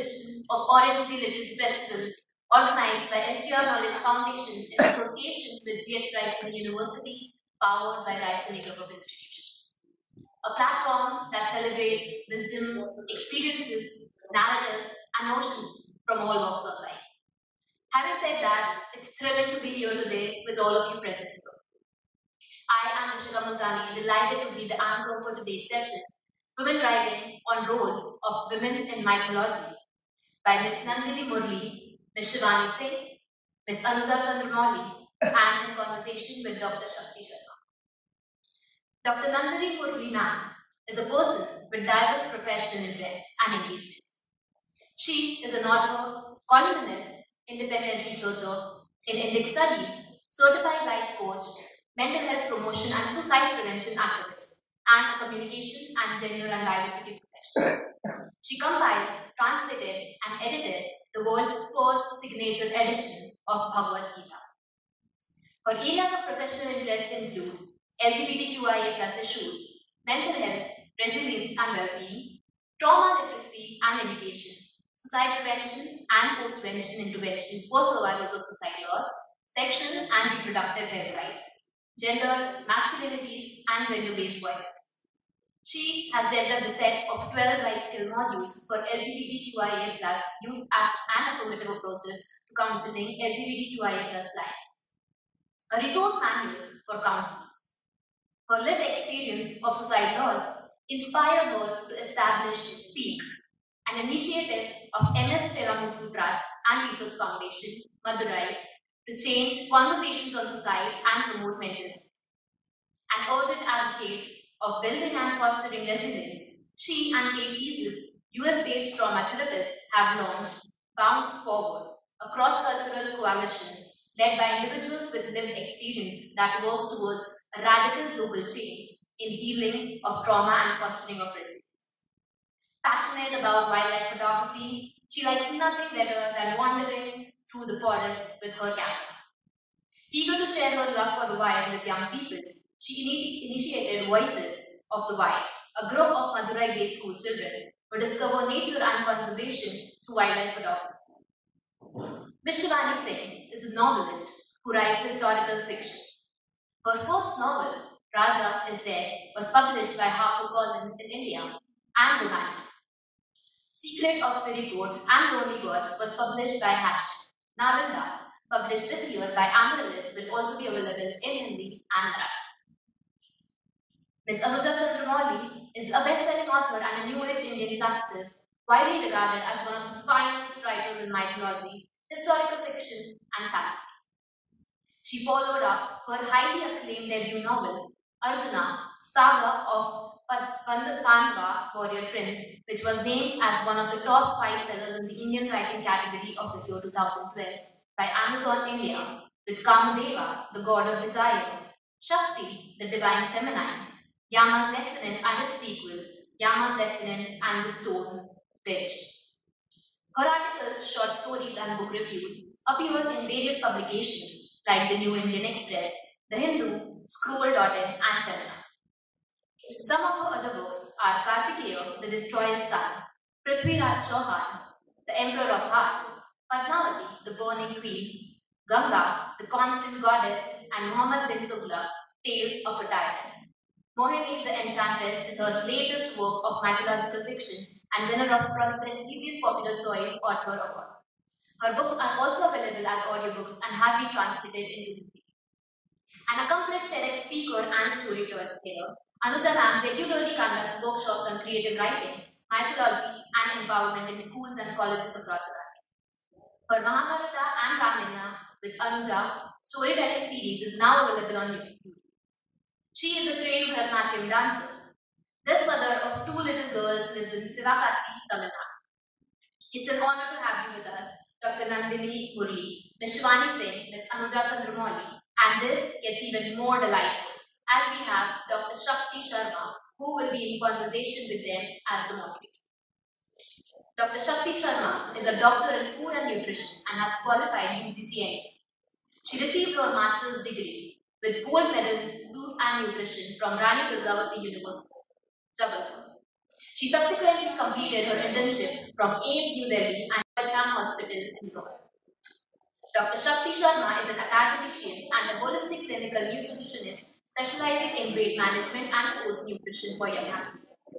edition of Orange Literature Festival organized by SGR Knowledge Foundation in association with GH Raisoni University, powered by Raisoni Group of Institutions. A platform that celebrates wisdom, experiences, narratives, and notions from all walks of life. Having said that, it's thrilling to be here today with all of you present. I am Ishika Multani, delighted to be the anchor for today's session, Women Writing on Role of Women in Mythology by Ms. Nandini Murali, Ms. Shivani Singh, Ms. Anuja Chandramouli, and in conversation with Dr. Shakti Sharma. Dr. Nandini Murali ma'am is a person with diverse professional interests and engagements. She is an author, columnist, independent researcher in Indic studies, certified life coach, mental health promotion and suicide prevention activist, and a communications and gender and diversity She compiled, translated, and edited the world's first signature edition of Bhagavad Gita. Her areas of professional interest include LGBTQIA plus issues, mental health, resilience and well-being, trauma literacy and education, suicide prevention and post-prevention interventions for survivors of suicide loss, sexual and reproductive health rights, gender, masculinities, and gender-based violence. She has developed a set of 12 life skill modules for LGBTQIA plus youth and affirmative approaches to counseling LGBTQIA plus clients. A resource manual for counselors. Her lived experience of suicide loss inspired her to establish SPEAK, an initiative of MS Chellamuthu Trust and Research Foundation, Madurai, to change conversations on suicide and promote mental health. An ardent advocate of building and fostering resilience, she and Kate Kiesel, US-based trauma therapists, have launched Bounce Forward, a cross-cultural coalition led by individuals with lived experience that works towards a radical global change in healing of trauma and fostering of resilience. Passionate about wildlife photography, she likes nothing better than wandering through the forest with her camera. Eager to share her love for the wild with young people, she initiated Voices of the Wild, a group of Madurai-based school children who discover nature and conservation through wildlife photography. Ms. Shivani Singh is a novelist who writes historical fiction. Her first novel, Raja is Dead, was published by HarperCollins in India and Romania. Secret of Siripur and Lonely Gods was published by Hachette. Nalanda, published this year by Amaryllis, will also be available in Hindi and Marathi. Ms. Anuja Chandramouli is a best-selling author and a New Age Indian classicist, widely regarded as one of the finest writers in mythology, historical fiction, and fantasy. She followed up her highly acclaimed debut novel, Arjuna, Saga of Pandava Warrior Prince, which was named as one of the top five sellers in the Indian writing category of the year 2012 by Amazon India, with Kamadeva, the god of desire, Shakti, the divine feminine, Yama's Lieutenant and its sequel, Yama's Lieutenant and the Stone Witch. Her articles, short stories, and book reviews appear in various publications like the New Indian Express, The Hindu, Scroll.in, and Femina. Some of her other books are Kartikeya, The Destroyer's Son, Prithviraj Chauhan, The Emperor of Hearts, Padmavati, The Burning Queen, Ganga, The Constant Goddess, and Muhammad bin Tughlaq, Tale of a Tyrant. Mohini the Enchantress is her latest work of mythological fiction and winner of prestigious Popular Choice Author Award. Her books are also available as audiobooks and have been translated into Hindi. An accomplished TEDx speaker and storyteller, Anuja Ram regularly conducts workshops on creative writing, mythology, and empowerment in schools and colleges across the country. Her Mahabharata and Ramayana with Anuja storytelling series is now available on YouTube. She is a trained Bharatanatyam dancer. This mother of two little girls lives in Sivakasi, Tamil Nadu. It's an honor to have you with us, Dr. Nandini Murali, Ms. Shivani Singh, Ms. Anuja Chandramouli, and this gets even more delightful as we have Dr. Shakti Sharma, who will be in conversation with them as the moderator. Dr. Shakti Sharma is a doctor in food and nutrition and has qualified UGC She received her master's degree with gold medal in food and nutrition from Rani Durgavati University, Jabalpur. She subsequently completed her internship from AIIMS New Delhi and Vikram Hospital in Goa. Dr. Shakti Sharma is an academician and a holistic clinical nutritionist specializing in weight management and sports nutrition for young athletes.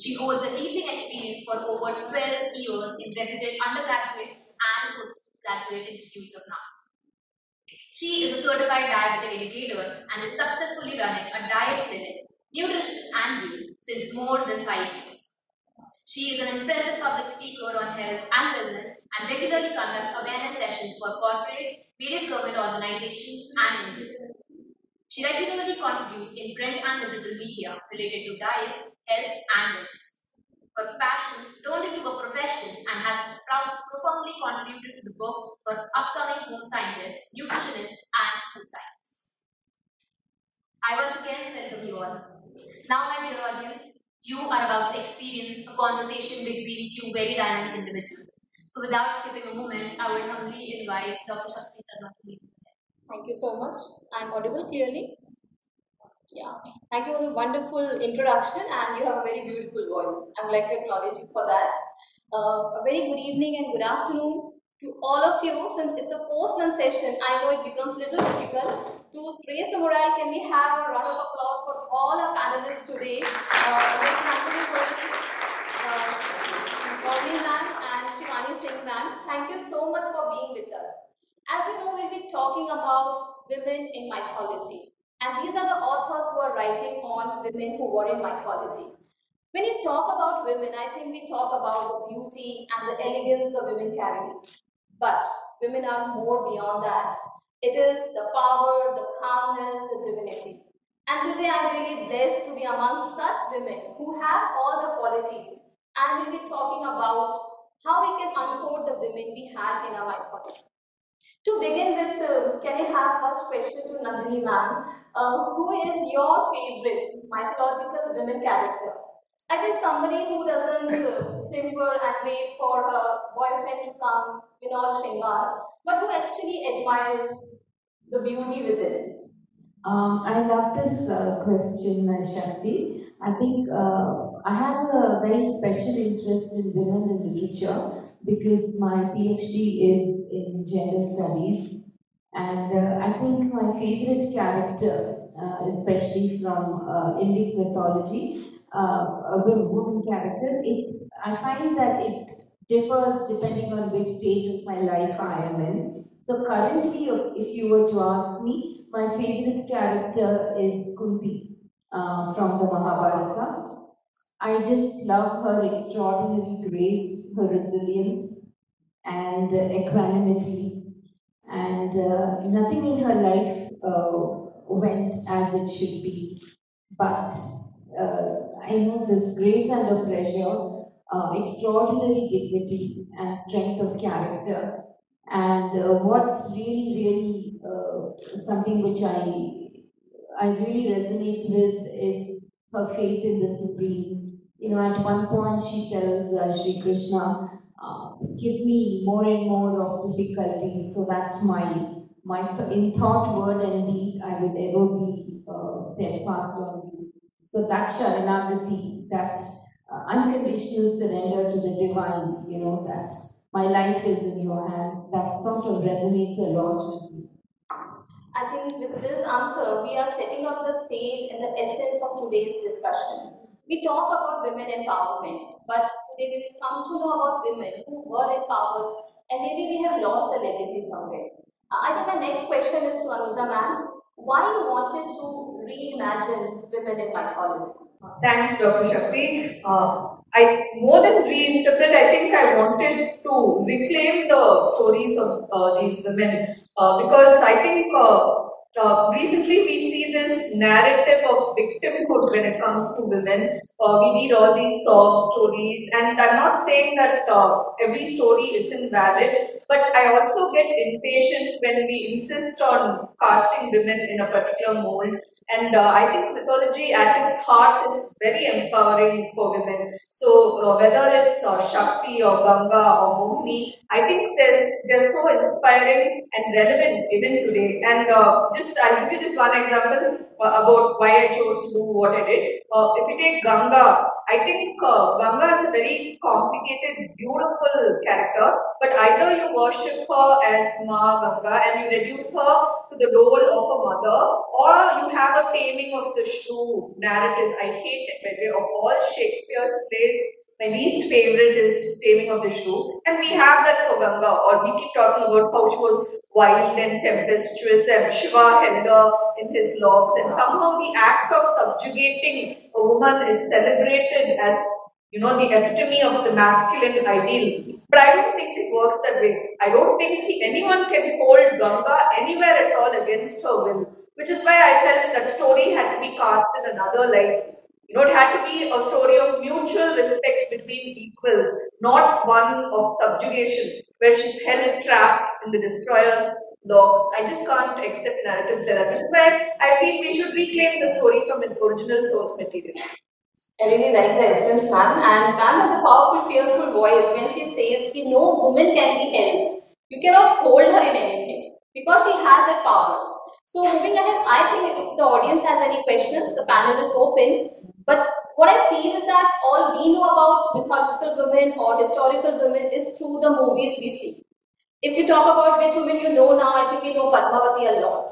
She holds a teaching experience for over 12 years in reputed undergraduate and postgraduate institutes of knowledge. She is a certified diabetic educator and is successfully running a diet clinic, nutrition and beauty since more than five years. She is an impressive public speaker on health and wellness and regularly conducts awareness sessions for corporate, various government organizations and NGOs. She regularly contributes in print and digital media related to diet, health and wellness. Her passion turned into a profession and has profoundly contributed to the book for upcoming home scientists, nutritionists, and food scientists. I once again welcome you all. Now, my dear audience, you are about to experience a conversation between two very dynamic individuals. So, without skipping a moment, I would humbly invite Dr. Shakti Sharma to lead. Thank you so much. I'm audible clearly? Yeah. Thank you for the wonderful introduction and you have a very beautiful voice. I would like to acknowledge you for that. Uh, a very good evening and good afternoon to all of you. Since it's a post-lunch session, I know it becomes a little difficult. To raise the morale, can we have a round of applause for all our panelists today? Uh, Anthony Purdy, uh, ma'am and Shivani Singh ma'am. Thank you so much for being with us. As you know, we'll be talking about women in mythology. And these are the authors who are writing on women who were in mythology. When you talk about women, I think we talk about the beauty and the elegance the women carries. But women are more beyond that. It is the power, the calmness, the divinity. And today I'm really blessed to be among such women who have all the qualities. And we'll be talking about how we can uncode the women we had in our mythology. To begin with, uh, can I have first question to Nandini ma'am? Uh, who is your favorite mythological women character? I think somebody who doesn't uh, simper and wait for her boyfriend to come in all shingar, but who actually admires the beauty within. Um, I love this uh, question, uh, Shakti. I think uh, I have a very special interest in women in literature because my PhD is in gender studies. And uh, I think my favorite character, uh, especially from uh, Indic mythology, uh, women characters, it I find that it differs depending on which stage of my life I am in. So currently, if you were to ask me, my favorite character is Kunti uh, from the Mahabharata. I just love her extraordinary grace, her resilience, and uh, equanimity. And uh, nothing in her life uh, went as it should be. But uh, I know this grace under pressure, uh, extraordinary dignity, and strength of character. And uh, what really, really something which I I really resonate with is her faith in the Supreme you know, at one point she tells uh, Sri Krishna, uh, give me more and more of difficulties so that my my th- in thought, word, and deed I will ever be uh, steadfast on you. So that Sharanagati, that uh, unconditional surrender to the divine, you know, that my life is in your hands, that sort of resonates a lot with me. I think with this answer, we are setting up the stage and the essence of today's discussion. We talk about women empowerment, but today we will come to know about women who were empowered and maybe we have lost the legacy somewhere. Uh, I think my next question is to Anuja ma'am. Why you wanted to reimagine women in mythology? Thanks, Dr. Shakti. Uh, I more than reinterpret, I think I wanted to reclaim the stories of uh, these women uh, because I think uh, uh, recently, we see this narrative of victimhood when it comes to women. Uh, we read all these sob stories, and I'm not saying that uh, every story isn't valid, but I also get impatient when we insist on casting women in a particular mold. And uh, I think mythology at its heart is very empowering for women. So uh, whether it's uh, Shakti or Ganga or Mohini, I think they're so inspiring and relevant even today. And just I'll give you just one example uh, about why I chose to do what I did. Uh, if you take Ganga, I think uh, Ganga is a very complicated, beautiful character, but either you worship her as Ma Ganga and you reduce her to the role of a mother, or you have a taming of the shrew narrative. I hate it, by the way, of all Shakespeare's plays. My least favorite is Taming of the Shrew, and we have that for Ganga, or we keep talking about how she was wild and tempestuous, and Shiva held her in his locks, and somehow the act of subjugating a woman is celebrated as you know the epitome of the masculine ideal. But I don't think it works that way. I don't think he, anyone can hold Ganga anywhere at all against her will, which is why I felt that story had to be cast in another light. You know, it had to be a story of mutual respect between equals, not one of subjugation, where she's held trapped in the destroyer's locks. I just can't accept narratives like that. Which is why I feel we should reclaim the story from its original source material. I really like the essence, ma'am. And ma'am has a powerful, fearful voice when she says that no woman can be held. You cannot hold her in anything because she has that power. So moving ahead, I think if the audience has any questions, the panel is open. But what I feel is that all we know about mythological women or historical women is through the movies we see. If you talk about which women you know now, I think we know Padmavati a lot.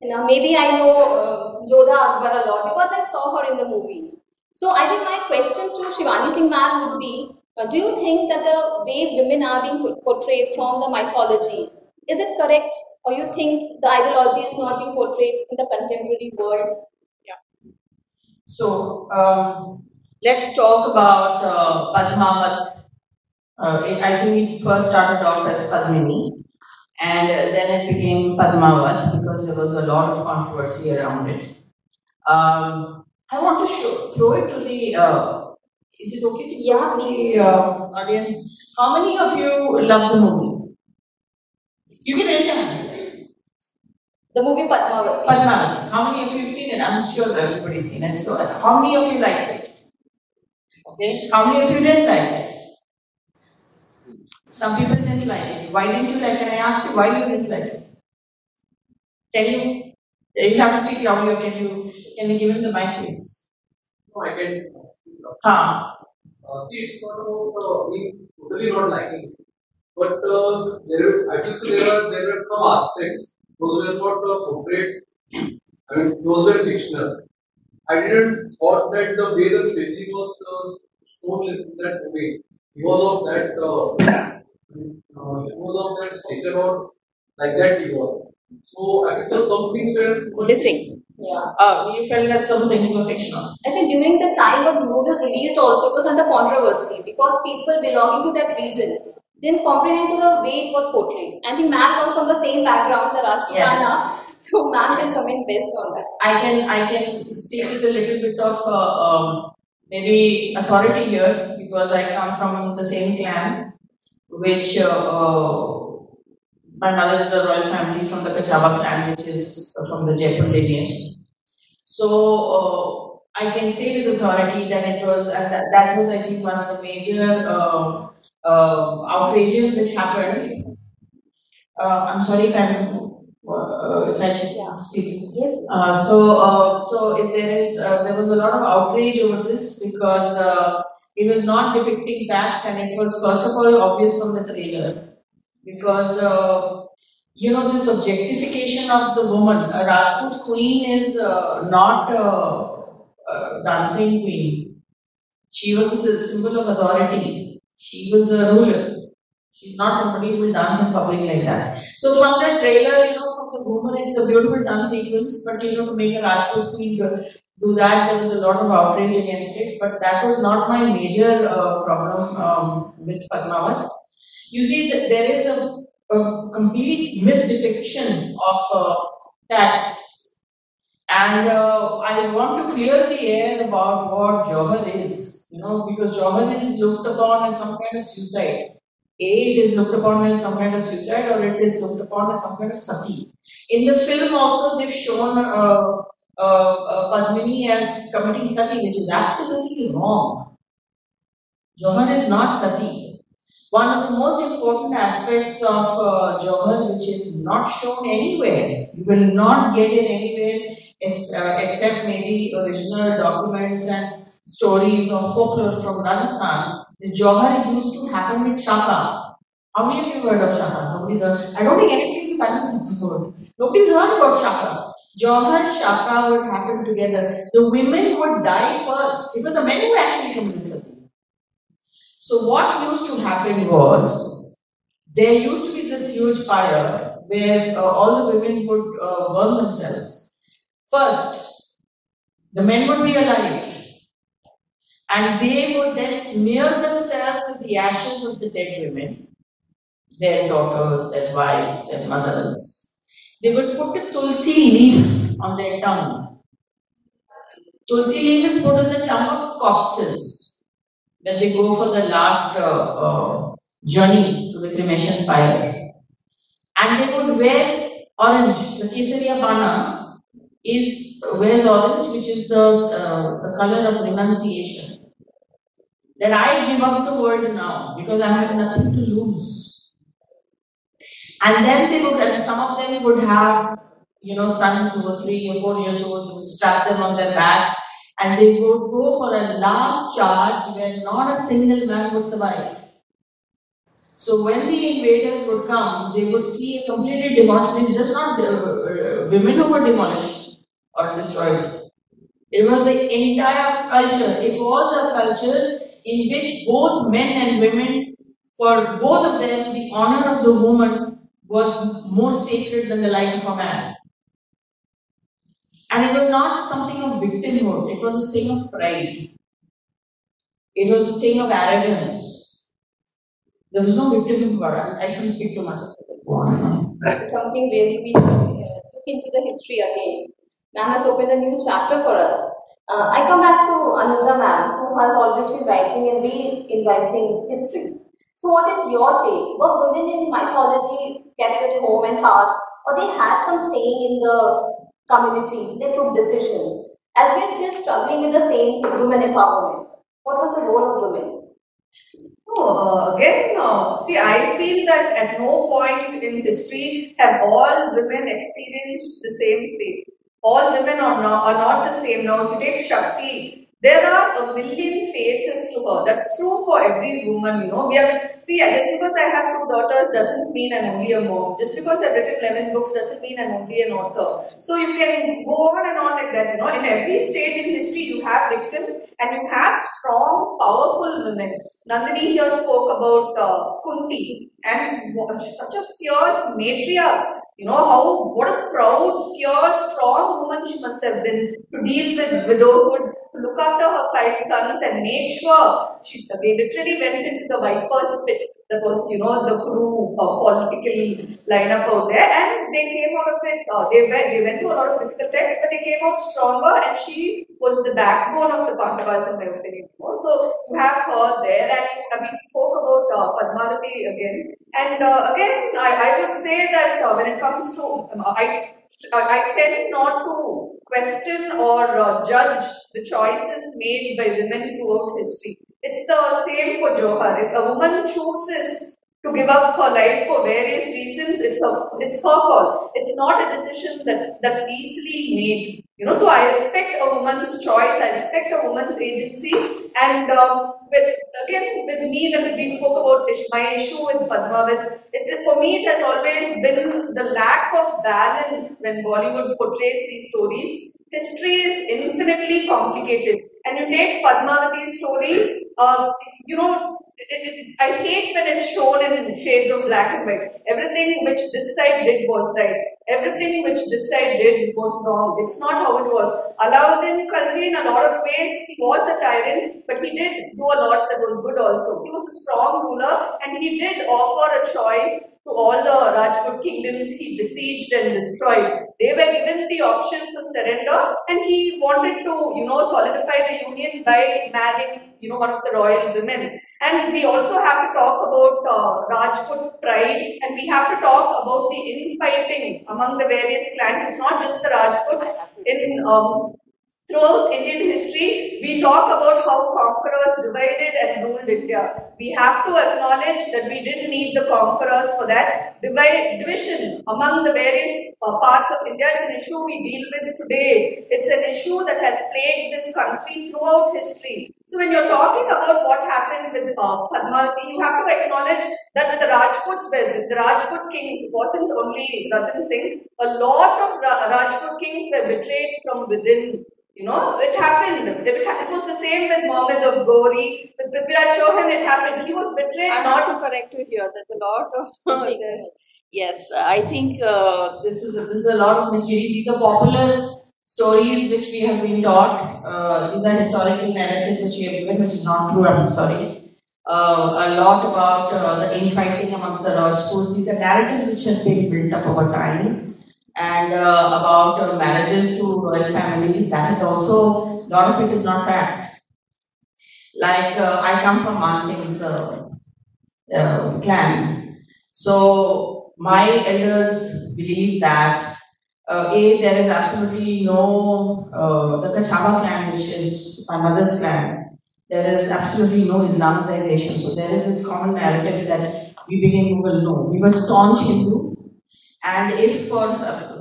Know, maybe I know uh, Jodha Akbar a lot because I saw her in the movies. So I think my question to Shivani Singh ma'am would be, uh, do you think that the way women are being portrayed from the mythology, is it correct? Or you think the ideology is not being portrayed in the contemporary world? So um, let's talk about uh, Padmavat. Uh, it, I think it first started off as Padmini and uh, then it became Padmavat because there was a lot of controversy around it. Um, I want to show, throw it to the, uh, is it okay to Yeah, throw it to please. the uh, audience? How many of you love the movie? You can raise your hands. The movie Padmavati. Padmavati, how many of you have seen it? I'm sure everybody's seen it. So, how many of you liked it? Okay, how many of you didn't like it? Some people didn't like it. Why didn't you like it? Can I ask you why you didn't like it? Can you? You have to speak louder. Can you? Can you give him the mic, please? No, I can. Huh. Uh, see, it's not about uh, being totally not liking, but uh, there, I feel so there are there are some aspects those were not uh, portrayed. I mean, those were fictional. I didn't thought that the way the Khilji was uh, shown in that movie because of that uh, uh, because of that stature or like that he was. So I guess so some things were Missing. Yeah. Uh, you felt that some things were fictional. I think during the time when the movie was released also it was under controversy because people belonging to that region didn't comprehend to the way it was portrayed. I think ma'am comes from the same background, the Rajputana, Yes. so ma'am can Yes. comment best on that. I can I can speak with a little bit of uh, um, maybe authority here because I come from the same clan, which uh, uh, my mother is a royal family from the Kachawa clan, which is from the Jaipur lineage. So uh, I can say with authority that it was and that, that was I think one of the major uh, outrages which happened. Uh, I'm sorry if I'm uh, if I can speak Yes. uh, so, uh, so if there is, uh, there was a lot of outrage over this because uh, it was not depicting facts, and it was first of all obvious from the trailer because uh, you know this objectification of the woman. A Rajput queen is uh, not a dancing queen. She was a symbol of authority. She was a ruler. She's not somebody who will dance in public like that. So from the trailer, you know, from the Ghoomar, it's a beautiful dance sequence, but you know, to make a Rajput queen do, do that, there was a lot of outrage against it. But that was not my major uh, problem um, with Padmavat. You see, that there is a, a complete misdepiction of uh, tax. And uh, I want to clear the air about what Johar is, you know, because Johar is looked upon as some kind of suicide. A, it is looked upon as some kind of suicide or it is looked upon as some kind of sati. In the film also they've shown uh, uh, uh, Padmini as committing sati, which is absolutely wrong. Johar is not sati. One of the most important aspects of uh, Johar, which is not shown anywhere, you will not get it anywhere uh, except maybe original documents and stories or folklore from Rajasthan is Johar used to happen with Shaka. How many of you heard of Shaka? Nobody's heard. I don't think anybody in the has heard. Nobody's heard about Shaka. Johar Shaka would happen together. The women would die first. It was the men who actually committed So what used to happen was there used to be this huge fire where uh, all the women would uh, burn themselves. First, the men would be alive and they would then smear themselves with the ashes of the dead women, their daughters, their wives, their mothers. They would put a tulsi leaf on their tongue. Tulsi leaf is put on the tongue of corpses when they go for the last uh, uh, journey to the cremation pyre. And they would wear orange. The Kesariya Bana is wears orange, which is the, uh, the color of renunciation that I give up the world now because I have nothing to lose. And then they would, and some of them would have, you know, sons who were three or four years old, would strap them on their backs, and they would go for a last charge where not a single man would survive. So when the invaders would come, they would see a completely demolished. It's just not uh, uh, women who were demolished or destroyed. It was the entire culture. It was a culture in which both men and women, for both of them, the honor of the woman was more sacred than the life of a man. And it was not something of victimhood, it was a thing of pride. It was a thing of arrogance. There was no victimhood about it. I shouldn't speak too much of it. Something really we uh, look into the history again. Nan has opened a new chapter for us. Uh, I come back to Anuja ma'am, who has always been writing and reinventing history. So, what is your take? Were women in mythology kept at home and heart, or they had some saying in the community? They took decisions. As we're still struggling with the same women empowerment, what was the role of women? Oh, uh, again, uh, see, I feel that at no point in history have all women experienced the same fate all women are not, are not the same. Now, if you take Shakti, there are a million faces to her. That's true for every woman, you know. We are, see, just because I have two daughters doesn't mean I'm only a mom. Just because I've written 11 books doesn't mean I'm only an author. So you can go on and on like that, you know. In every stage in history, you have victims and you have strong, powerful women. Nandini here spoke about uh, Kunti and such a fierce matriarch you know how what a proud, fierce, strong woman she must have been to deal with widowhood, to look after her five sons and make sure she they literally went into the viper's pit that was, you know, the crew uh, political lineup out there, and they came out of it. Uh, they went, they went through a lot of difficult times, but they came out stronger, and she was the backbone of the Pandavas in my opinion. So you have her there, and we spoke about uh, Padmavati again, and uh, again, I, I would say that uh, when it comes to um, I I tend not to question or uh, judge the choices made by women throughout history. It's the same for Johar. If a woman chooses to give up her life for various reasons, it's her, it's her call. It's not a decision that, that's easily made. You know, so I respect a woman's choice, I respect a woman's agency, and um, with again with me when we spoke about my issue with Padma, with it, for me it has always been the lack of balance when Bollywood portrays these stories. History is infinitely complicated, and you take Padmavati's story, uh, you know, it, it, I hate when it's shown in shades of black and white. Everything which this side did was right. Everything which this side did was wrong. It's not how it was. Alauddin Khalji, in a lot of ways, he was a tyrant, but he did do a lot that was good also. He was a strong ruler and he did offer a choice to all the Rajput kingdoms he besieged and destroyed. They were given the option to surrender and he wanted to, you know, solidify the union by marrying, you know, one of the royal women. And we also have to talk about uh, Rajput pride and we have to talk about the infighting among the various clans. It's not just the Rajputs. In um, throughout Indian history, we talk about how conquerors divided and ruled India. We have to acknowledge that we didn't need the conquerors for that. Divide, division among the various uh, parts of India is an issue we deal with today. It's an issue that has plagued this country throughout history. So when you're talking about what happened with uh, Padmavati, you have to acknowledge that the Rajputs, the, the Rajput kings, wasn't only Ratan Singh, a lot of Ra- Rajput kings were betrayed from within you know, it happened. It, it was the same with Mohammed of Ghori. With Prithviraj Chauhan, it happened. He was betrayed I'm not want to correct you here. There's a lot of there- yes. I think uh, this is this is a lot of mystery. These are popular stories which we have been taught. Uh, these are historical narratives which we have given, which is not true. I'm sorry. Uh, a lot about uh, the infighting amongst the Rajputs. These are narratives which have been built up over time. And uh, about marriages to royal families, that is also, a lot of it is not fact. Like, uh, I come from Mansingh's uh, uh, clan. So my elders believe that uh, a there is absolutely no uh, the Kachaba clan, which is my mother's clan. There is absolutely no Islamization. So there is this common narrative that we became will know. We were staunch Hindu, and if for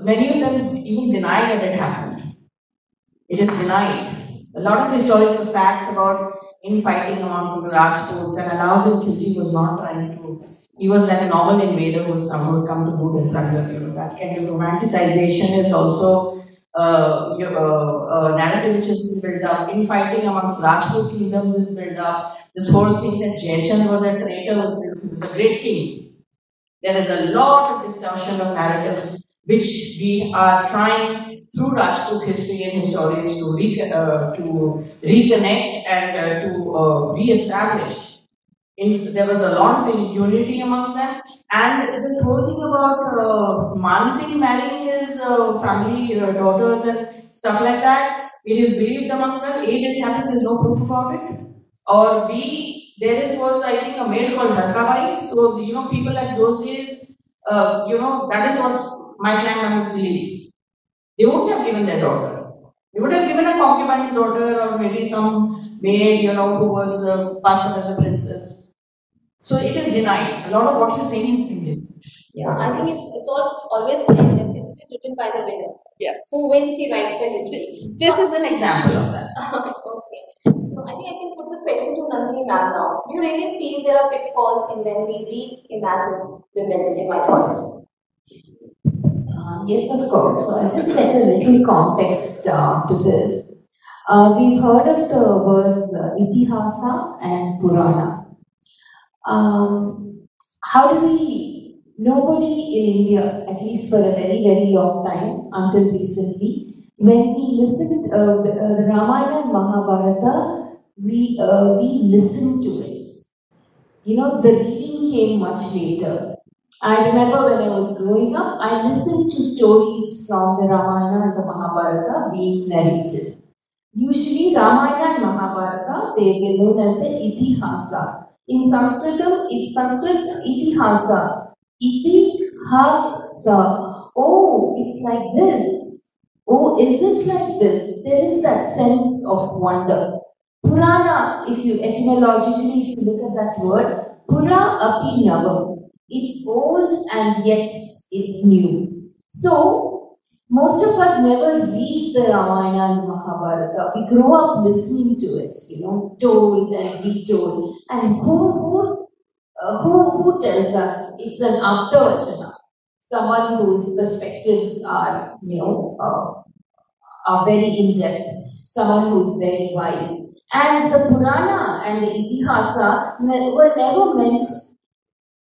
many of them even deny that it happened, it is denied. A lot of historical facts about infighting among the Rajputs and Alauddin Khilji was not trying to. He was like a normal invader who was come, would come to boot and plunder. You know that kind of romanticization is also uh, uh, a narrative which has been built up. Infighting amongst Rajput kingdoms is built up. This whole thing that Jaichand was a traitor was was a great king. There is a lot of discussion of narratives which we are trying through Rajput history and historians to, re- uh, to reconnect and uh, to uh, re-establish. In, there was a lot of unity amongst them, and this whole thing about uh, Mansingh marrying his uh, family uh, daughters and stuff like that, it is believed amongst us. A, did it happen? There's no proof about it. Or B, there is was I think a maid called Harkabai. So you know people at those days, uh, you know that is what my clan members believe. They wouldn't have given their daughter. They would have given a concubine's daughter or maybe some maid, you know, who was uh, passed up as a princess. So it is denied. A lot of what you're saying is denied. Yeah, I think it's it's also always said that history is written by the winners. Yes. Who wins, he writes the history. This is an example of that. okay. So I think I can put this question to Nandini ma'am now. Do you really feel there are pitfalls in when we reimagine women in mythology? Uh, yes, of course. So I'll just set a little context uh, to this. Uh, we've heard of the words uh, Itihasa and Purana. Um, how do we, nobody in India, at least for a very, very long time, until recently, when we listened, uh, uh, Ramayana and Mahabharata, we, uh, we listened to it. You know, the reading came much later. I remember when I was growing up, I listened to stories from the Ramayana and the Mahabharata being narrated. Usually, Ramayana and Mahabharata, they are known as the Itihasa. In Sanskritam, it's Sanskrit Itihasa. Itihasa. Oh, it's like this. Oh, is it like this? There is that sense of wonder. Purana, if you etymologically, if you look at that word, Pura api navam. It's old and yet it's new. So, most of us never read the Ramayana and Mahabharata. We grow up listening to it, you know, told and retold. And who who uh, who who tells us it's an Aptavachana? Someone whose perspectives are, you know, uh, are very in depth. Someone who's very wise. And the Purana and the Itihasa were never meant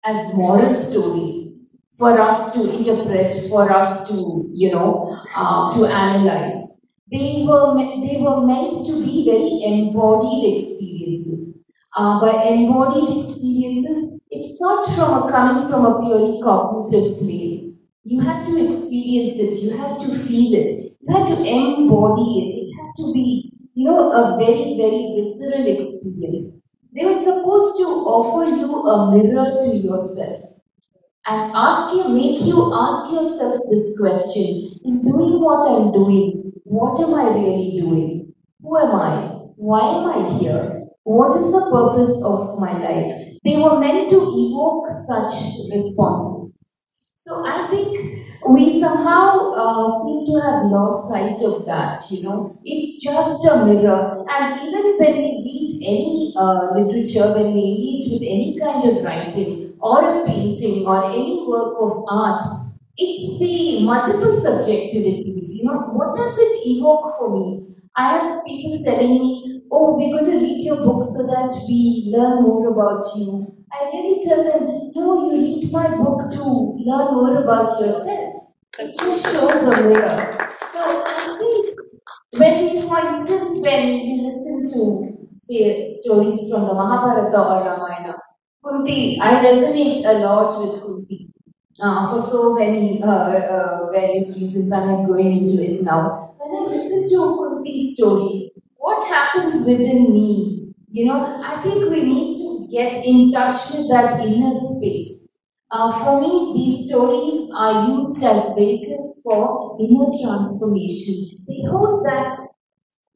as moral stories for us to interpret, for us to, you know, uh, to analyze. They were, they were meant to be very embodied experiences. Uh, by embodied experiences, it's not from a, coming from a purely cognitive plane. You had to experience it, you had to feel it, you had to embody it, it had to be, you know, a very, very visceral experience. They were supposed to offer you a mirror to yourself and ask you, make you ask yourself this question in doing what I'm doing, what am I really doing? Who am I? Why am I here? What is the purpose of my life? They were meant to evoke such responses. So I think we somehow uh, seem to have lost sight of that, you know. It's just a mirror. And even when we read any uh, literature, when we engage with any kind of writing or a painting or any work of art, it's the multiple subjectivities, you know. What does it evoke for me? I have people telling me, oh, we're going to read your book so that we learn more about you. I really tell them, no, you read my book to learn more about yourself. It just shows a mirror. So I think when for instance, when we listen to, say, stories from the Mahabharata or Ramayana, Kunti, I resonate a lot with Kunti. Uh, for so many uh, uh, various reasons, I'm not going into it now when I listen to Kunti's story, what happens within me? You know, I think we need to get in touch with that inner space. Uh, for me, these stories are used as vehicles for inner transformation. They hold that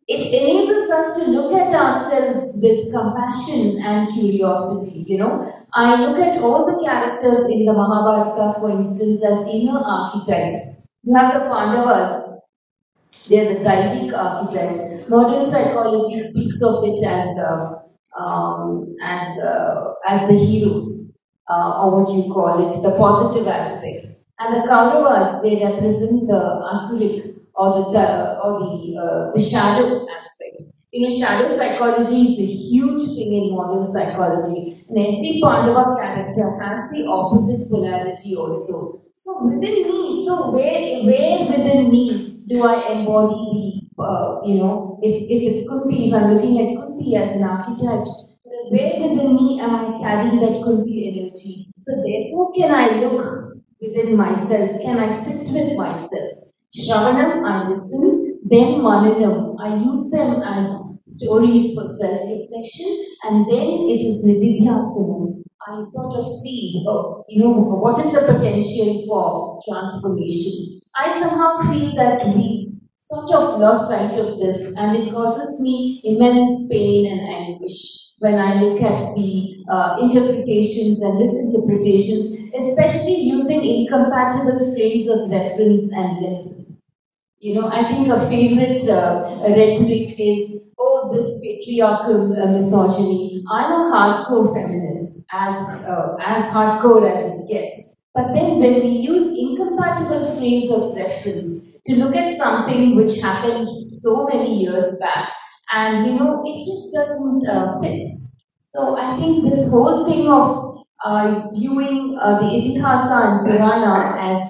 it enables us to look at ourselves with compassion and curiosity. You know, I look at all the characters in the Mahabharata, for instance, as inner archetypes. You have the Pandavas, they are the Daivic archetypes. Modern psychology speaks of it as uh, um, as uh, as the heroes, uh, or what you call it, the positive aspects. And the Kauravas, they represent the asuric or the, the or the uh, the shadow aspects. You know, shadow psychology is a huge thing in modern psychology, and every Pandava character has the opposite polarity also. So within me, so where where within me do I embody the, uh, you know, if, if it's Kunti, if I'm looking at Kunti as an archetype, where within me am I carrying that Kunti energy? So therefore, can I look within myself? Can I sit with myself? Shravanam, I listen, then Mananam, I use them as stories for self-reflection, and then it is Nididhyasanam. I sort of see, oh, you know, what is the potential for transformation? I somehow feel that we sort of lost sight of this and it causes me immense pain and anguish when I look at the uh, interpretations and misinterpretations, especially using incompatible frames of reference and lenses. You know, I think a favorite uh, rhetoric is, oh, this patriarchal uh, misogyny. I'm a hardcore feminist, as, uh, as hardcore as it gets. But then when we use incompatible frames of reference to look at something which happened so many years back, and you know, it just doesn't uh, fit. So I think this whole thing of uh, viewing uh, the Itihasa and Purana as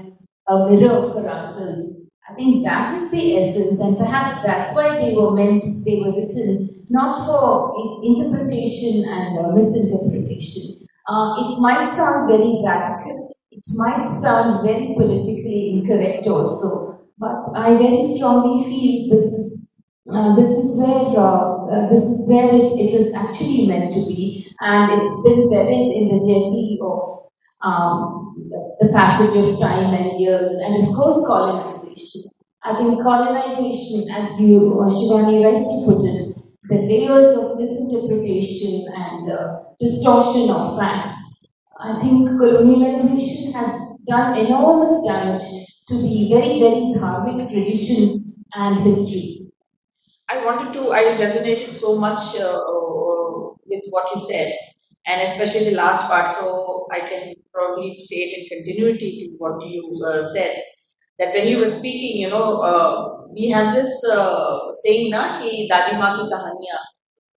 a mirror for ourselves, I think that is the essence, and perhaps that's why they were meant, they were written not for interpretation and uh, misinterpretation. Uh, it might sound very radical, it might sound very politically incorrect also, but I very strongly feel this is uh, this is where uh, uh, this is where it, it was actually meant to be, and it's been buried in the debris of um, the passage of time and years, and of course colonization. I think colonization, as you uh, Shivani rightly put it, the layers of misinterpretation and uh, distortion of facts I think colonialization has done enormous damage to the very, very dharmic traditions and history. I wanted to, I resonated so much uh, uh, with what you said, and especially the last part, so I can probably say it in continuity to what you uh, said. That when you were speaking, you know, uh, we have this uh, saying, na, ki dadi maa ki kahaniyan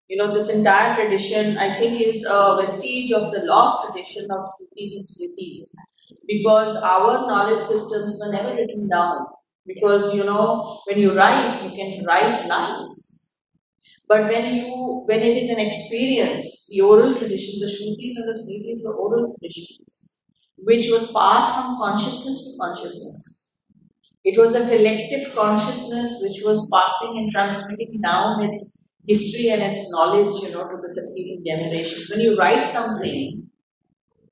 you know, this entire tradition, I think, is a vestige of the lost tradition of Shrutis and Smritis because our knowledge systems were never written down. Because, you know, when you write, you can write lines. But when you, when it is an experience, the oral tradition, the Shrutis and the Smritis were oral traditions, which was passed from consciousness to consciousness. It was a collective consciousness which was passing and transmitting down its history and its knowledge, you know, to the succeeding generations. When you write something,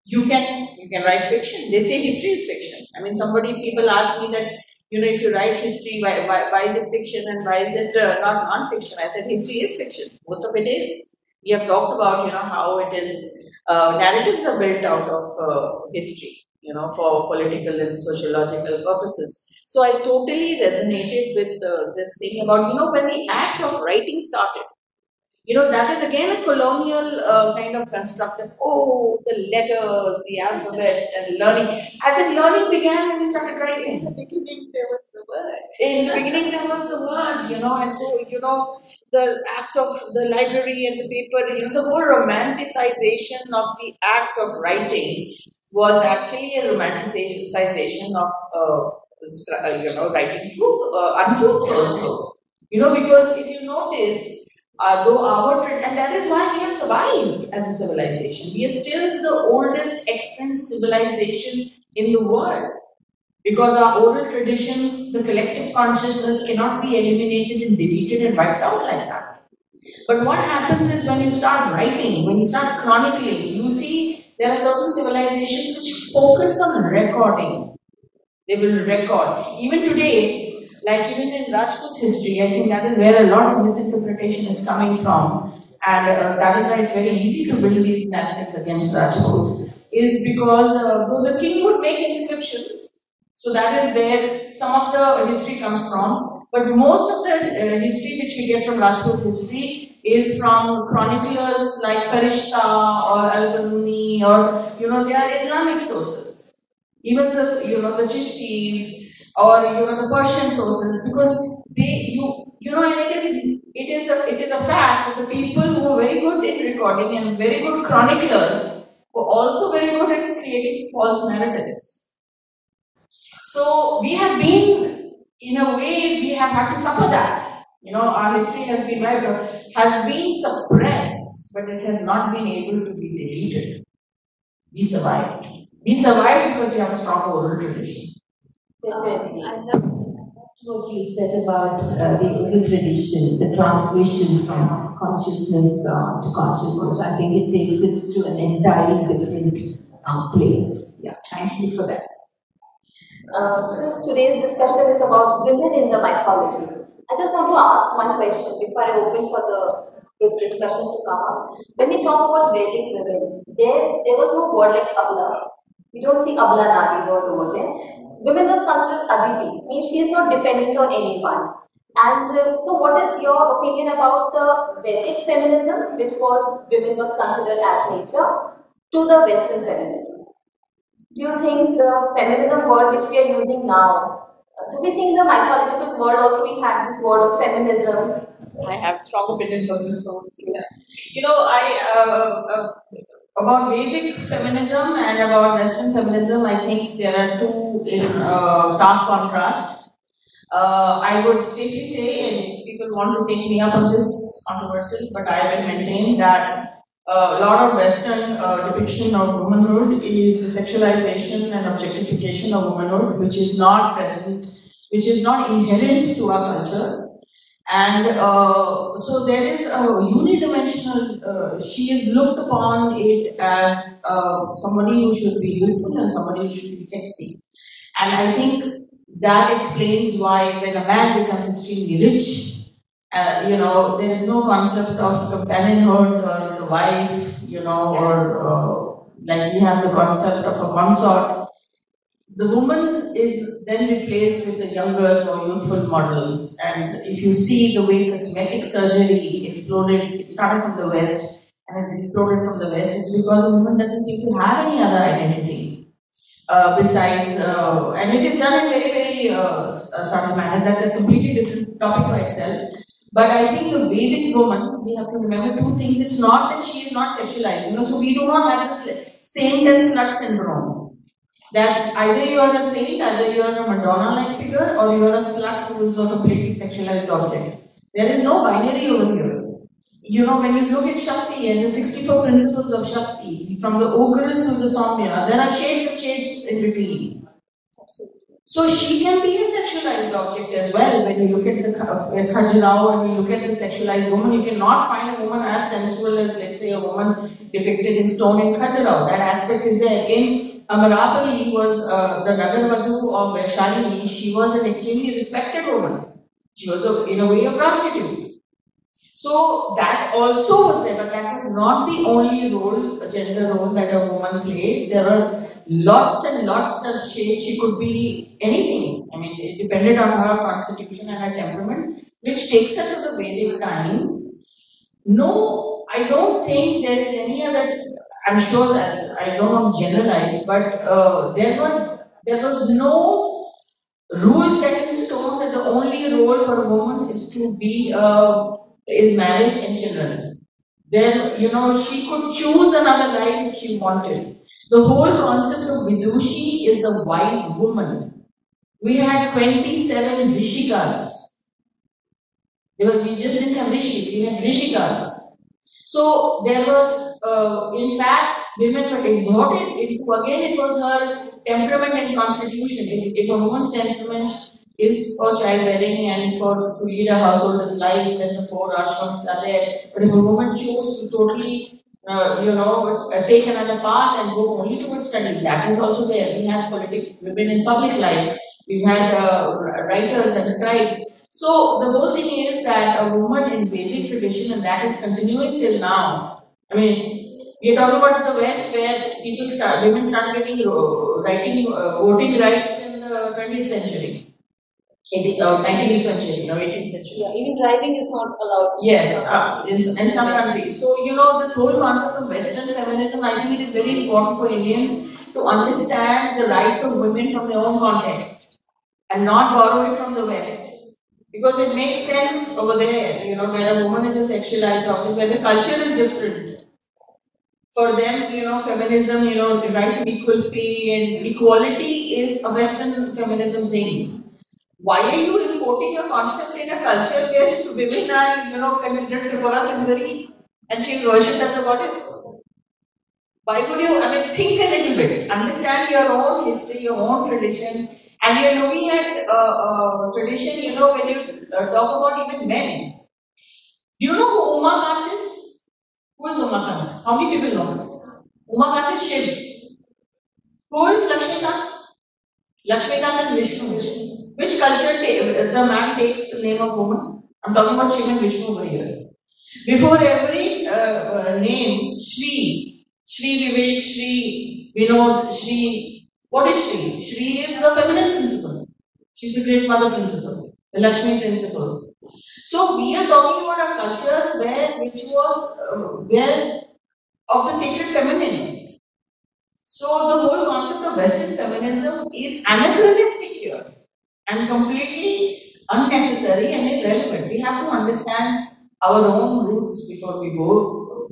you can you can write fiction. They say history is fiction. I mean, somebody people ask me that you know, if you write history, why, why, why is it fiction and why is it uh, not non-fiction? I said history is fiction. Most of it is. We have talked about, you know, how it is, uh, narratives are built out of uh, history, you know, for political and sociological purposes. So I totally resonated with uh, this thing about, you know, when the act of writing started, you know, that is again a colonial uh, kind of construct that, oh, the letters, the alphabet, and learning. As if learning began when we started writing. In the beginning, there was the word. In the beginning, there was the word, you know, and so, you know, the act of the library and the paper, you know, the whole romanticization of the act of writing was actually a romanticization of, uh, uh, you know, writing truth, uh, untruths also. You know, because if you notice, uh, though our and that is why we have survived as a civilization. We are still the oldest extant civilization in the world because our oral traditions, the collective consciousness cannot be eliminated and deleted and wiped out like that. But what happens is when you start writing, when you start chronicling, you see there are certain civilizations which focus on recording. They will record. Even today, like even in Rajput history, I think that is where a lot of misinterpretation is coming from. And uh, that is why it's very easy to build these narratives against Rajputs, is because uh, the king would make inscriptions, so that is where some of the history comes from. But most of the uh, history which we get from Rajput history is from chroniclers like Farishta or Al-Biruni or, you know, they are Islamic sources. Even the, you know, the Chishtis or, you know, the Persian sources because they, you, you know, and it is, it is a, it is a fact that the people who are very good in recording and very good chroniclers were also very good at creating false narratives. So we have been, in a way, we have had to suffer that. You know, our history has been uh, has been suppressed, but it has not been able to be deleted. We survived. We survived because we have a strong oral tradition. Definitely. I love what you said about uh, the oral tradition, the transmission from consciousness uh, to consciousness. I think it takes it to an entirely different um, plane. Yeah, thank you for that. Uh, since today's discussion is about women in the mythology, I just want to ask one question before I open for the group discussion to come up. When we talk about Vedic women, there there was no word like Abla. We don't see Abla Nadi word over there. Women was considered Aditi, means she is not dependent on anyone. And uh, so, what is your opinion about the Vedic feminism, which was women was considered as nature, to the Western feminism? do you think the feminism word which we are using now, uh, do we think the mythological world also we had this word of feminism? I have strong opinions on this. So, yeah. you know, I uh, uh, about Vedic feminism and about Western feminism. I think there are two in uh, stark contrast. Uh, I would safely say, and people want to take me up on this, controversial, but I will maintain that uh, a lot of Western uh, depiction of womanhood is the sexualization and objectification of womanhood, which is not present, which is not inherent to our culture. And uh, so there is a unidimensional, uh, she is looked upon it as uh, somebody who should be youthful and somebody who should be sexy. And I think that explains why when a man becomes extremely rich, uh, you know, there is no concept of companionhood or the wife, you know, or uh, like we have the concept of a consort. The woman is then replaced with the younger, more youthful models. And if you see the way cosmetic surgery exploded, it started from the West and it exploded from the West, it's because a woman doesn't seem to have any other identity. Uh, besides, uh, and it is done in very, very uh, subtle manners. That's a completely different topic by itself. But I think a Vedic woman, we have to remember two things. It's not that she is not sexualized. You know, so we do not have this same and slut syndrome. That either you are a saint, either you are a Madonna-like figure, or you are a slut who is on a completely sexualized object. There is no binary over here. You know, when you look at Shakti and the 64 principles of Shakti, from the Ugra to the Soumya, there are shades of shades in between. So she can be a sexualized object as well. When you look at the uh, Khajuraho and you look at the sexualized woman, you cannot find a woman as sensual as, let's say, a woman depicted in stone in Khajuraho. That aspect is there. Again, Amarapali was uh, the Nagarvadhu of Vaishalini. She was an extremely respected woman. She was, a, in a way, a prostitute. So that also was there, but that was not the only role, gender role that a woman played. There were lots and lots of shades. She could be anything. I mean, it depended on her constitution and her temperament, which takes her to the Vedic time. No, I don't think there is any other. I'm sure that I don't want to generalize, but uh, there were there was no rule set in stone that the only role for a woman is to be a is marriage and children. Then, you know, she could choose another life if she wanted. The whole concept of Vidushi is the wise woman. We had 27 Rishikas. Were, we just didn't have Rishis, we had Rishikas. So there was, uh, in fact, women were exhorted into, again, it was her temperament and constitution. If, if a woman's temperament is for childbearing and for to lead a householder's life, then the four ashrams are there. But if a woman chooses to totally, uh, you know, uh, take another path and go only towards study, that is also there. We have political women in public life. We've had uh, writers and scribes. So the whole thing is that a woman in Vedic tradition, and that is continuing till now. I mean, we are talking about the West, where people start, women started getting uh, writing, uh, voting rights in the 20th century. 18th, uh, 19th century, no, 18th century. Yeah, even driving is not allowed. Yes, uh, in, in some countries. So, you know, this whole concept of Western feminism, I think it is very important for Indians to understand the rights of women from their own context and not borrow it from the West. Because it makes sense over there, you know, where a woman is a sexualized object, where the culture is different. For them, you know, feminism, you know, the right to equal pay and equality is a Western feminism thing why are you importing a concept in a culture where women are, you know, considered Tripura Sundari and she's worshipped as a goddess? Why would you, I mean, think a little bit, understand your own history, your own tradition, and you're looking at uh, uh, tradition, you know, when you uh, talk about even men. Do you know who Umakant is? Who is Umakant? How many people know? Umakant is Shiv. Who is Lakshmikant? Lakshmikant is Vishnu. Which culture the man takes the name of woman? I'm talking about Shiva and Vishnu over here. Before every uh, uh, name, Shri, Shri Vivek, Shri Vinod, Shri, what is Shri? Shri is the feminine principle. She's the great mother principle, the Lakshmi principle. So we are talking about a culture where which was uh, where of the sacred feminine. So the whole concept of Western feminism is anachronistic here and completely unnecessary and irrelevant. We have to understand our own roots before we go.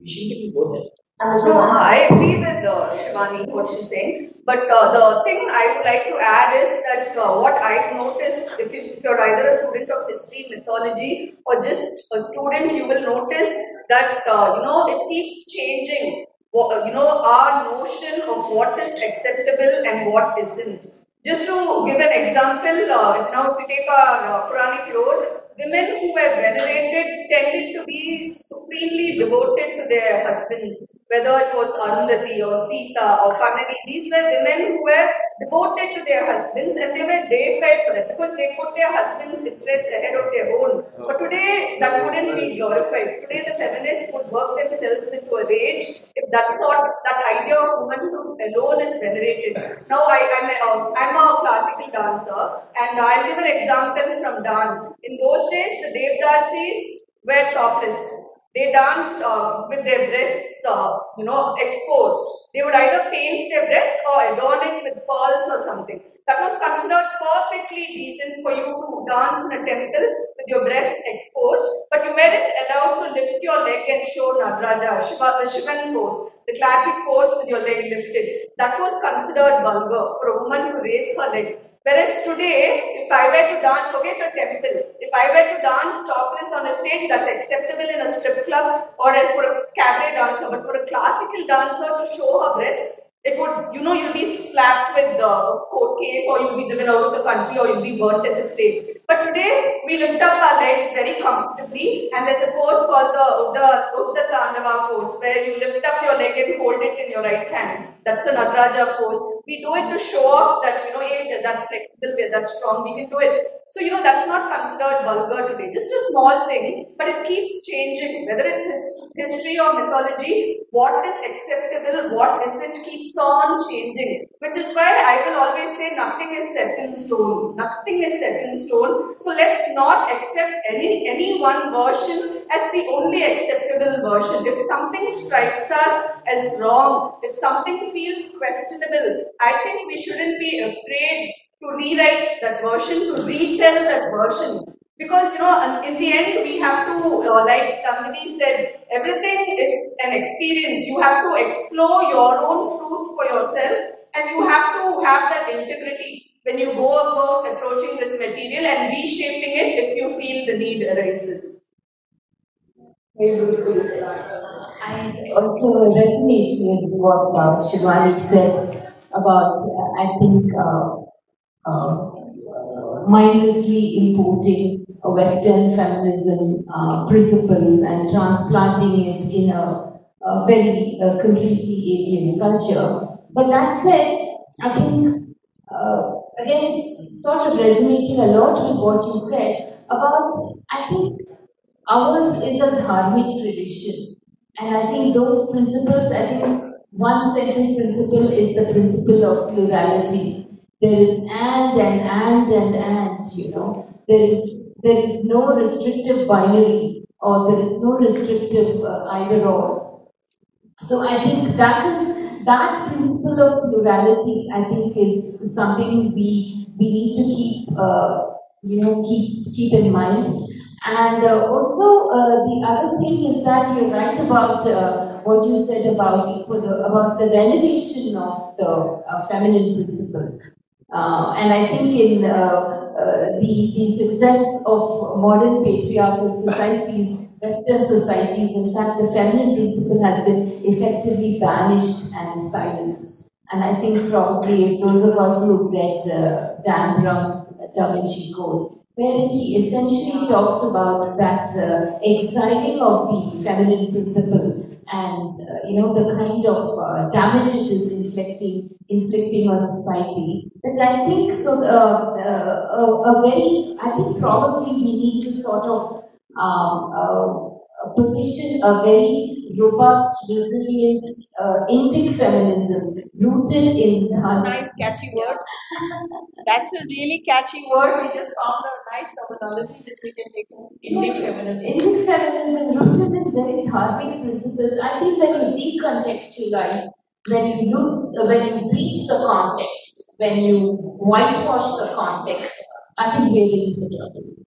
We shouldn't go there. So, I agree with uh, Shivani, what she's saying. But uh, the thing I would like to add is that uh, what I've noticed, if, you, you're either a student of history, mythology, or just a student, you will notice that, uh, you know, it keeps changing. You know, our notion of what is acceptable and what isn't. Just to give an example, uh, now if we take our uh, Puranic lore, women who were venerated tended to be supremely devoted to their husbands whether it was Arundhati or Sita or Kannagi, these were women who were devoted to their husbands and they were deified for that because they put their husbands' interests ahead of their own. But today, that wouldn't be glorified. Today, the feminists would work themselves into a rage if that sort, that idea of womanhood alone is venerated. Now, I, am a, I'm a classical dancer and I'll give an example from dance. In those days, the Devdasis were topless they danced uh, with their breasts, uh, you know, exposed. They would either paint their breasts or adorn it with pearls or something. That was considered perfectly decent for you to dance in a temple with your breasts exposed, but you weren't allowed to lift your leg and show Nataraja, Shiva, the Shivan pose, the classic pose with your leg lifted. That was considered vulgar for a woman to raise her leg. Whereas today, if I were to dance, forget a temple, if I were to dance topless on a stage, that's acceptable in a strip club or for a cabaret dancer, but for a classical dancer to show her breasts, it would, you know, you'll be slapped with the court case or you'll be driven out of the country or you'll be burnt at the stake. But today we lift up our legs very comfortably and there's a pose called the Urdhva, Urdhva Tandava pose where you lift up your leg and hold it in your right hand. That's a Nataraja pose. We do it to show off that, you know, hey, that flexible, we're that strong, we can do it. So, you know, that's not considered vulgar today. Just a small thing, but it keeps changing. Whether it's his, history or mythology, what is acceptable, what isn't, keeps on changing. Which is why I will always say nothing is set in stone. Nothing is set in stone. So let's not accept any, any one version as the only acceptable version. If something strikes us as wrong, if something feels questionable, I think we shouldn't be afraid to rewrite that version, to retell that version. Because, you know, in the end, we have to, uh, like Nandini said, everything is an experience. You have to explore your own truth for yourself and you have to have that integrity when you go about approaching this material and reshaping it if you feel the need arises. I also resonate with what uh, Shivani said about, uh, I think, uh, uh, mindlessly importing Western feminism uh, principles and transplanting it in a, a very uh, completely alien culture. But that said, I think uh, again it's sort of resonating a lot with what you said about. I think ours is a dharmic tradition, and I think those principles. I think one central principle is the principle of plurality there is and and and and and, you know. There is there is no restrictive binary or there is no restrictive uh, either or. So I think that is that principle of plurality. I think is something we we need to keep uh, you know keep keep in mind. And uh, also uh, the other thing is that you're right about uh, what you said about equal, about the veneration of the uh, feminine principle. And I think in the, the success of modern patriarchal societies, Western societies, in fact, the feminine principle has been effectively banished and silenced. And I think probably if those of us who've read uh, Dan Brown's Da Vinci Code, wherein he essentially talks about that uh, exiling of the feminine principle and uh, you know the kind of uh, damage it is inflicting inflicting on society. But I think so. Uh, uh, a, a, very I think probably we need to sort of um, uh, position a very robust, resilient, uh, Indic feminism rooted in. That's a nice, catchy word. That's a really catchy word. We just found a nice terminology which we can take. In. Indic feminism. Indic feminism rooted in very dharmic principles. I feel that you decontextualize, when you lose, uh, when you bleach the context, when you whitewash the context, I think we're in for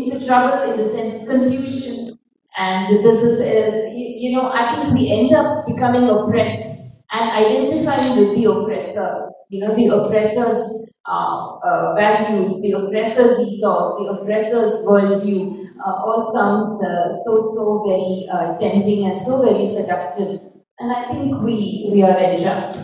trouble. In for trouble in the sense confusion, and this is, uh, you know, I think we end up becoming oppressed and identifying with the oppressor. You know, the oppressor's uh, uh, values, the oppressor's ethos, the oppressor's worldview, uh, all sounds uh, so, so very uh, tempting and so very seductive. And I think we, we are entrapped.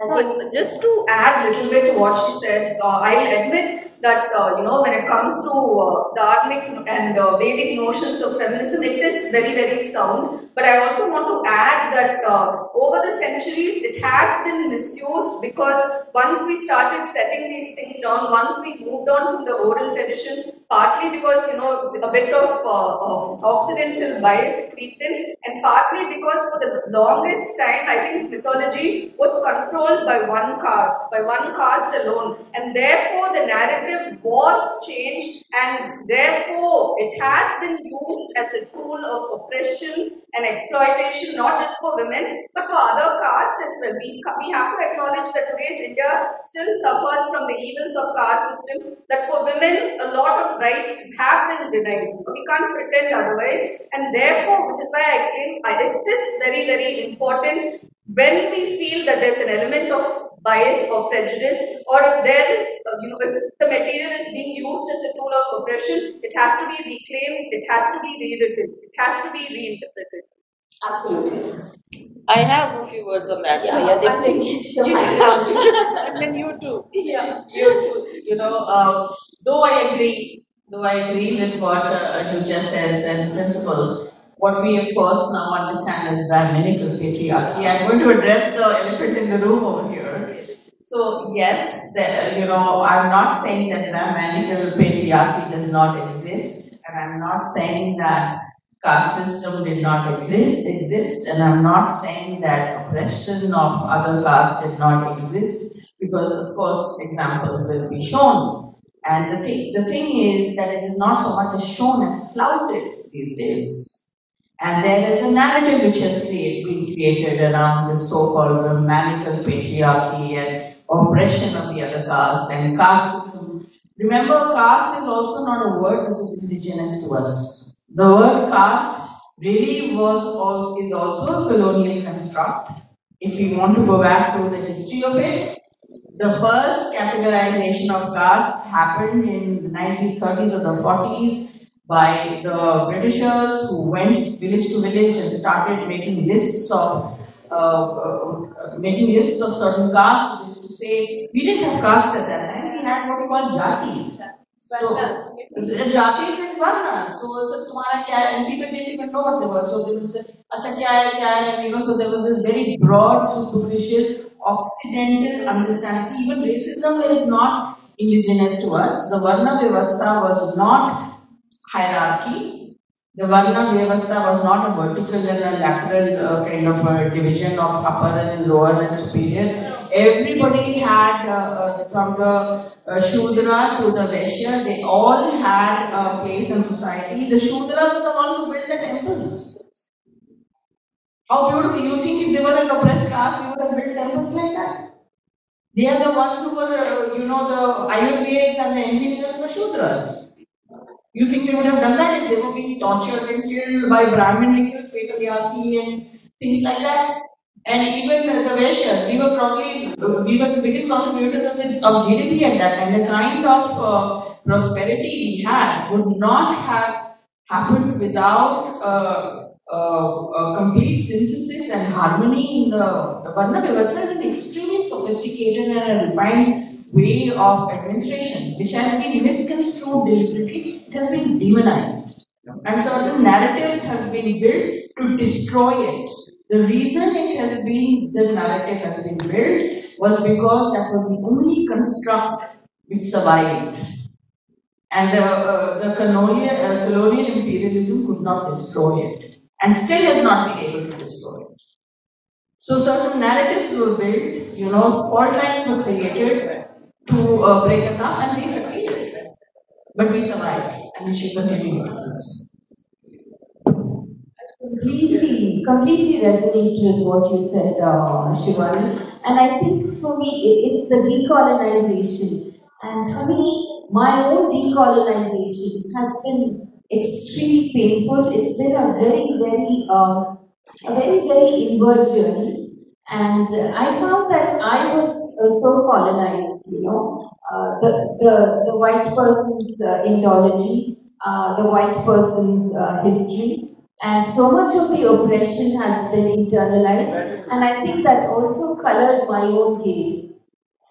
And just to add a little bit to what she said, I'll admit that uh, you know when it comes to uh, dharmic and uh, Vedic notions of feminism, it is very very sound. But I also want to add that uh, over the centuries, it has been misused because once we started setting these things down, once we moved on from the oral tradition, partly because you know a bit of uh, uh, Occidental bias creeped in, and partly because for the longest time, I think mythology was controlled by one caste, by one caste alone, and therefore the narrative narrative was changed and therefore it has been used as a tool of oppression and exploitation not just for women but for other castes as well. We, we have to acknowledge that today's India still suffers from the evils of caste system that for women a lot of rights have been denied. We can't pretend otherwise and therefore which is why I claim it is very very important when we feel that there's an element of bias or prejudice or if there is, uh, you know, if the material is being used as a tool of oppression, it has to be reclaimed, it has to be rewritten, it has to be reinterpreted. Absolutely. I have a few words on that. Yeah, yeah, definitely. Sure. You should- and then you too. Yeah. You too. You know, uh, though I agree, though I agree with what uh, just says and principle, what we of course now understand as Brahminical patriarchy. I'm going to address the elephant in the room over here. So yes, the, you know, I'm not saying that Brahminical patriarchy does not exist, and I'm not saying that caste system did not exist, exist, and I'm not saying that oppression of other castes did not exist, because of course examples will be shown. And the thing, the thing is that it is not so much as shown as flouted these days. And there is a narrative which has create, been created around the so-called Brahmanical patriarchy and oppression of the other caste and caste systems. Remember, caste is also not a word which is indigenous to us. The word caste really was also, is also a colonial construct. If we want to go back to the history of it, the first categorization of castes happened in the 1930s or the 40s by the Britishers who went village to village and started making lists of uh, uh, uh making lists of certain castes. To say we didn't have castes at that time; we had what we call jatis. So jatis and varnas. So sir, तुम्हारा क्या है? And people didn't even know what they were. So they would say, अच्छा क्या है क्या है? You know, so there was this very broad, superficial, occidental understanding. See, even racism is not indigenous to us. The varna vyavastha was not hierarchy. The Varna Vyavastha was not a vertical and a lateral uh, kind of a division of upper and lower and superior. Everybody had, uh, uh, from the uh, Shudra to the Vaishya, they all had a place in society. The Shudras are the ones who built the temples. How beautiful! You think if they were an oppressed caste, we would have built temples like that? They are the ones who were, uh, you know, the Ayurveds and the engineers were Shudras. You think they would have done that if they were being tortured and killed by Brahminical patriarchy and things like that? And even the Vaishyas, we were probably, we were the biggest contributors of, the, of GDP at that time. The kind of uh, prosperity we had would not have happened without uh, uh, a complete synthesis and harmony in the, the Varna Vyavastha is an extremely sophisticated and refined way of administration, which has been misconstrued deliberately, it has been demonized. And certain narratives has been built to destroy it. The reason it has been, this narrative has been built was because that was the only construct which survived. And the, uh, the colonial, uh, colonial imperialism could not destroy it, and still has not been able to destroy it. So certain narratives were built, you know, fault lines were created to uh, break us up, and they succeeded. But we survived, and we should continue to completely, completely resonate with what you said, uh, Shivani. And I think for me, it's the decolonization. And for me, my own decolonization has been extremely painful. It's been a very, very, um, a very, very inward journey. And uh, I found that I was uh, so colonized, you know, uh, the, the, the white person's uh, ideology, uh, the white person's uh, history, and so much of the oppression has been internalized, and I think that also colored my own gaze.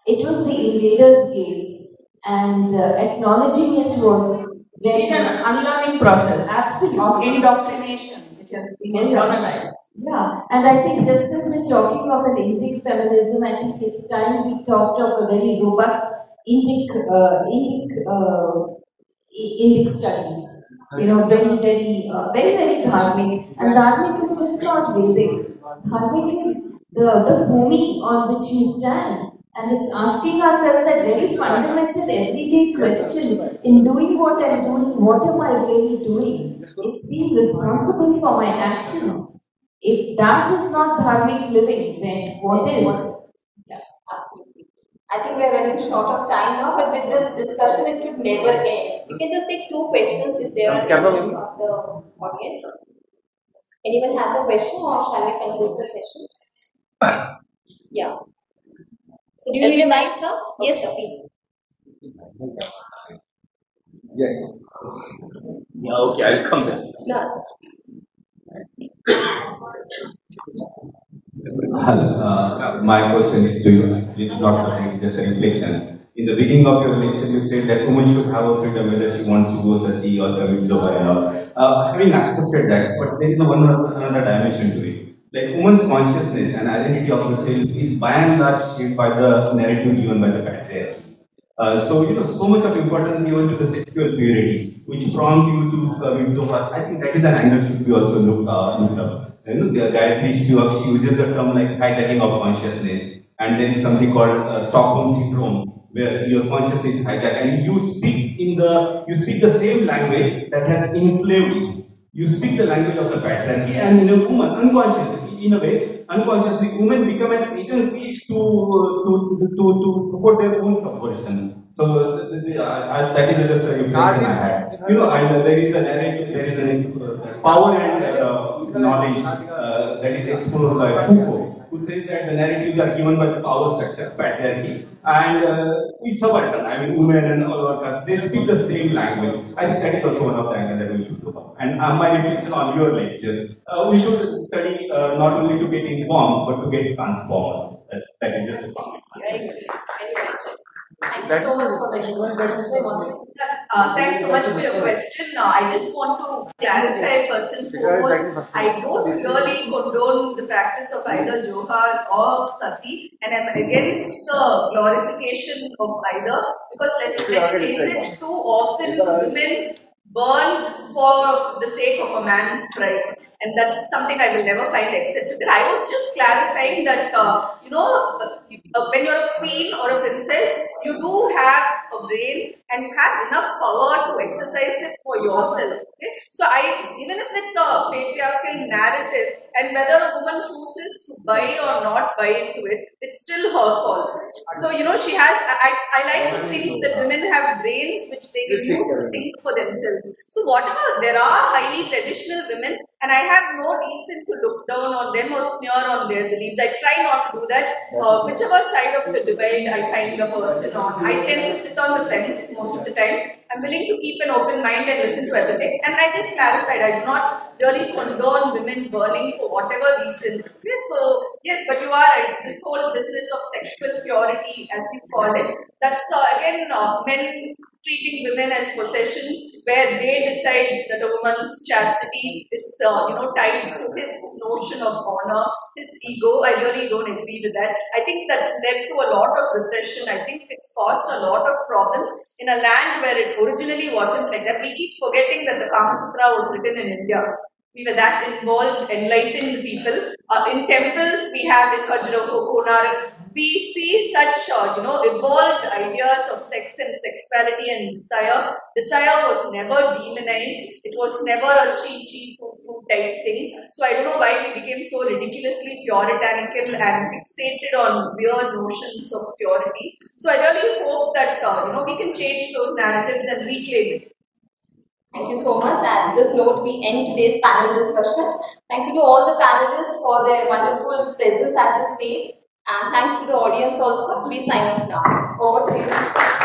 It was the invader's gaze, and uh, acknowledging it was It's very an unlearning process Absolutely. of indoctrination, which has been internalized. Yeah, and I think just as we're talking of an Indic feminism, I think it's time we talked of a very robust Indic, uh, Indic, uh, Indic studies. You know, very, very, uh, very, very dharmic. And dharmic is just not Vedic. Dharmic is the, the bhumi on which we stand. And it's asking ourselves that very fundamental everyday question in doing what I'm doing, what am I really doing? It's being responsible for my actions. If that is not dharmic living, then what is? Yeah, absolutely. I think we are running short of time now, but with this discussion, it should never end. We can just take two questions if there are any from the audience. Anyone has a question, or shall we conclude the session? Yeah. So do you need a mic, sir? Yes, sir, please. Yes. Yeah, okay, I'll come there. No, sir. Uh, my question is to you. It is not a question, it's just a reflection. In the beginning of your lecture, you said that woman should have a freedom whether she wants to go sati or commit zohar all. Uh, having accepted that, but there is one another dimension to it. Like woman's consciousness and identity of herself is by and large shaped by the narrative given by the patriarchy. Uh, so, you know, so much of importance given to the sexual purity, which prompt you to commit zohar. I think that is an angle should be also looked, uh, up. You know, the Gayatri Spivak, she uses the term like hijacking of consciousness. And there is something called uh, Stockholm syndrome, where your consciousness is hijacked and you speak in the, you speak the same language that has enslaved you. You speak the language of the patriarchy and in a woman, unconsciously, in a way, unconsciously, women become an agency to, to, to, to support their own subversion. So the, the, uh, that is just a reflection I had. You know, and uh, there is a there is a power and uh, knowledge uh, that is explored by Foucault, who says that the narratives are given by the power structure, patriarchy, and uh, we subaltern, I mean, women and all workers, they speak the same language. I think that is also one of the angles that we should look at. And uh, my reflection on your lecture, uh, we should study uh, not only to get informed, but to get transformed. That's, that is just a comment. Very clear. Very well said. Thank you so much for the Uh, thanks so much for your question. Uh, I just want to clarify first and foremost, I don't really condone the practice of either Johar or Sati, and I'm against the glorification of either because let's, let's face it, too often women burn for the sake of a man's pride. And that's something I will never find acceptable. I was just clarifying that, uh, you know, uh, when you're a queen or a princess, you do have a brain and you have enough power to exercise it for yourself. Okay? So I, even if it's a patriarchal narrative, and whether a woman chooses to buy or not buy into it, it's still her call. So, you know, she has, I, I like to think that women have brains which they can use to think for themselves. So, whatever, there are highly traditional women, and I have no reason to look down on them or sneer on their beliefs. I try not to do that. Uh, whichever side of the divide I find a person on, I tend to sit on the fence most of the time. I'm willing to keep an open mind and listen to everything. And I just clarified, I do not really condone women burning for whatever reason. Okay, so, yes, but you are right. This whole business of sexual purity, as you call it, that's uh, again uh, men treating women as possessions where they decide that a woman's chastity is, uh, you know, tied to his notion of honor, his ego. I really don't agree with that. I think that's led to a lot of repression. I think it's caused a lot of problems in a land where it originally wasn't like that. We keep forgetting that the Kama Sutra was written in India. We were that involved, enlightened people. Uh, in temples, we have in Khajuraho, Konark, we see such, uh, you know, evolved ideas of sex and sexuality and desire. Desire was never demonized. It was never a chi chi poo poo type thing. So I don't know why we became so ridiculously puritanical and fixated on weird notions of purity. So I really hope that, uh, you know, we can change those narratives and reclaim it. Thank you so much. And this note, we end today's panel discussion. Thank you to all the panelists for their wonderful presence at the stage. And thanks to the audience also. We sign off now. Over to you.